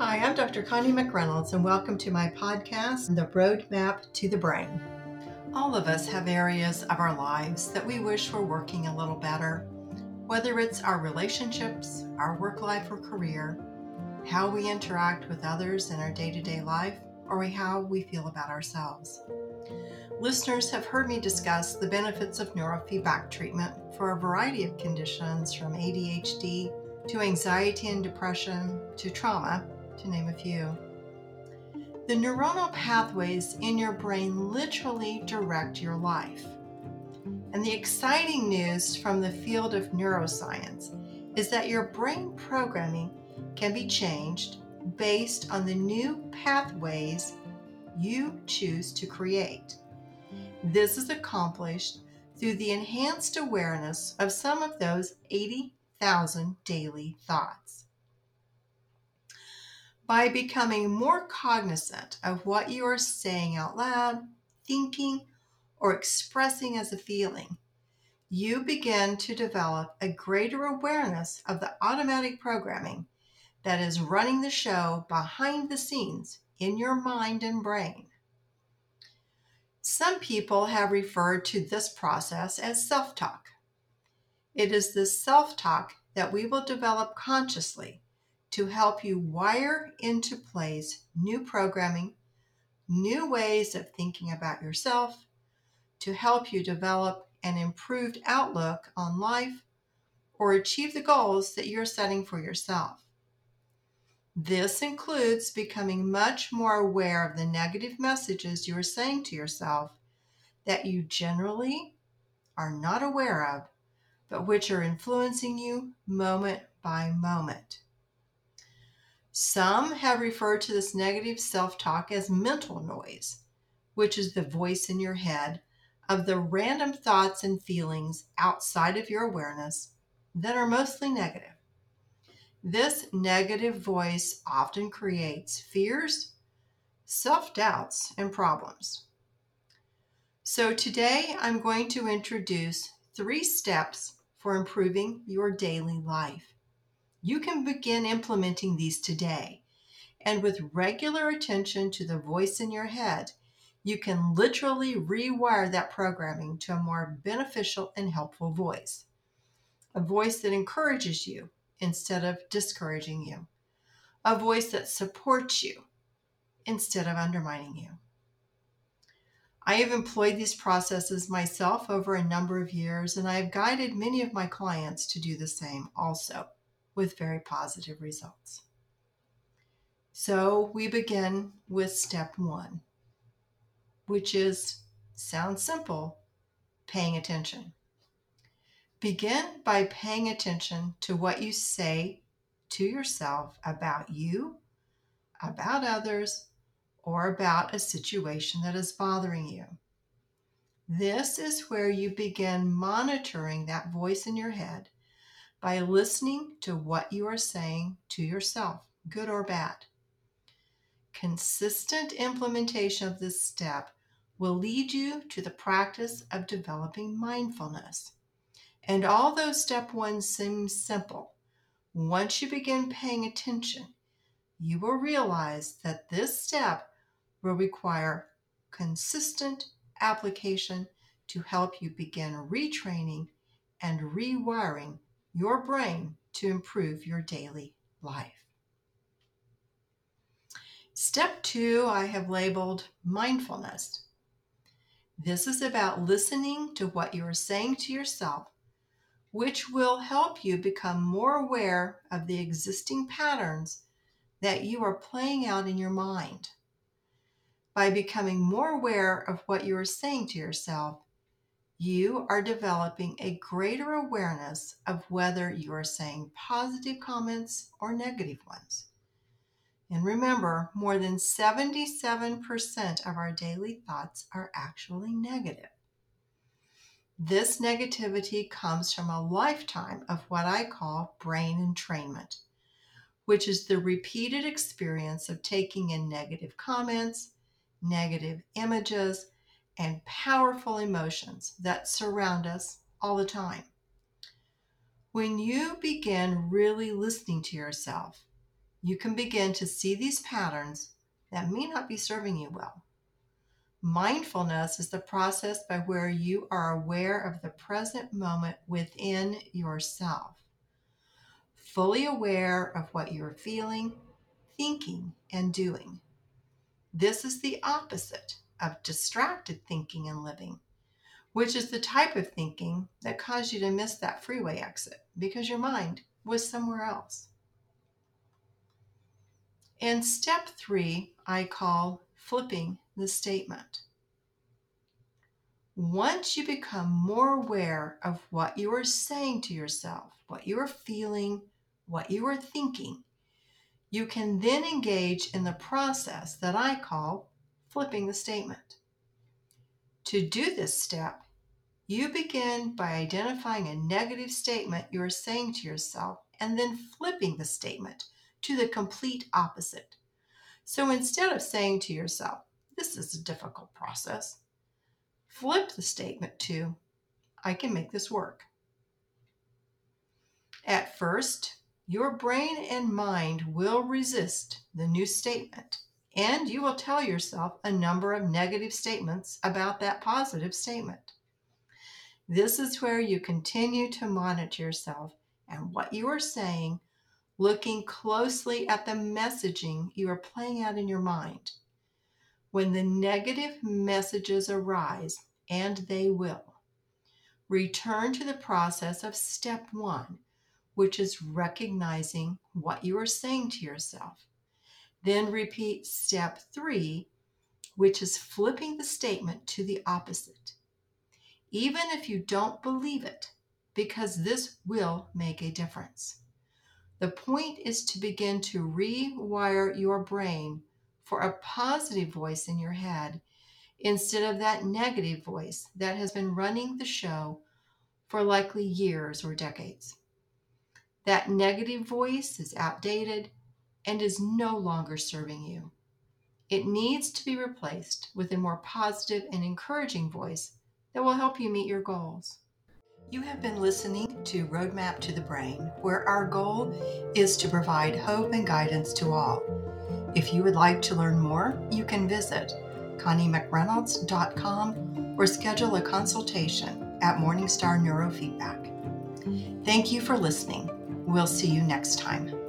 Hi, I'm Dr. Connie McReynolds, and welcome to my podcast, The Roadmap to the Brain. All of us have areas of our lives that we wish were working a little better, whether it's our relationships, our work life or career, how we interact with others in our day to day life, or how we feel about ourselves. Listeners have heard me discuss the benefits of neurofeedback treatment for a variety of conditions from ADHD to anxiety and depression to trauma to name a few. The neuronal pathways in your brain literally direct your life. And the exciting news from the field of neuroscience is that your brain programming can be changed based on the new pathways you choose to create. This is accomplished through the enhanced awareness of some of those 80,000 daily thoughts by becoming more cognizant of what you are saying out loud, thinking, or expressing as a feeling, you begin to develop a greater awareness of the automatic programming that is running the show behind the scenes in your mind and brain. Some people have referred to this process as self talk. It is this self talk that we will develop consciously to help you wire into place new programming, new ways of thinking about yourself, to help you develop an improved outlook on life or achieve the goals that you're setting for yourself. This includes becoming much more aware of the negative messages you are saying to yourself that you generally are not aware of, but which are influencing you moment by moment. Some have referred to this negative self talk as mental noise, which is the voice in your head of the random thoughts and feelings outside of your awareness that are mostly negative. This negative voice often creates fears, self doubts, and problems. So, today I'm going to introduce three steps for improving your daily life. You can begin implementing these today. And with regular attention to the voice in your head, you can literally rewire that programming to a more beneficial and helpful voice. A voice that encourages you instead of discouraging you. A voice that supports you instead of undermining you. I have employed these processes myself over a number of years, and I have guided many of my clients to do the same also with very positive results. So we begin with step one, which is sounds simple paying attention. Begin by paying attention to what you say to yourself about you, about others, or about a situation that is bothering you. This is where you begin monitoring that voice in your head by listening to what you are saying to yourself, good or bad. Consistent implementation of this step will lead you to the practice of developing mindfulness. And although step one seems simple, once you begin paying attention, you will realize that this step will require consistent application to help you begin retraining and rewiring your brain to improve your daily life. Step two, I have labeled mindfulness. This is about listening to what you are saying to yourself, which will help you become more aware of the existing patterns that you are playing out in your mind. By becoming more aware of what you are saying to yourself, you are developing a greater awareness of whether you are saying positive comments or negative ones. And remember, more than 77% of our daily thoughts are actually negative. This negativity comes from a lifetime of what I call brain entrainment, which is the repeated experience of taking in negative comments, negative images, and powerful emotions that surround us all the time. When you begin really listening to yourself, you can begin to see these patterns that may not be serving you well. Mindfulness is the process by where you are aware of the present moment within yourself, fully aware of what you're feeling, thinking, and doing. This is the opposite of distracted thinking and living, which is the type of thinking that caused you to miss that freeway exit because your mind was somewhere else. And step three, I call flipping the statement. Once you become more aware of what you are saying to yourself, what you are feeling, what you are thinking, you can then engage in the process that I call flipping the statement. To do this step, you begin by identifying a negative statement you are saying to yourself and then flipping the statement to the complete opposite. So instead of saying to yourself, this is a difficult process, flip the statement to, I can make this work. At first, your brain and mind will resist the new statement, and you will tell yourself a number of negative statements about that positive statement. This is where you continue to monitor yourself and what you are saying looking closely at the messaging you are playing out in your mind. When the negative messages arise, and they will, return to the process of step one, which is recognizing what you are saying to yourself. Then repeat step three, which is flipping the statement to the opposite. Even if you don't believe it, because this will make a difference. The point is to begin to rewire your brain for a positive voice in your head instead of that negative voice that has been running the show for likely years or decades. That negative voice is outdated and is no longer serving you. It needs to be replaced with a more positive and encouraging voice that will help you meet your goals. You have been listening to Roadmap to the Brain, where our goal is to provide hope and guidance to all. If you would like to learn more, you can visit ConnieMcReynolds.com or schedule a consultation at Morningstar Neurofeedback. Thank you for listening. We'll see you next time.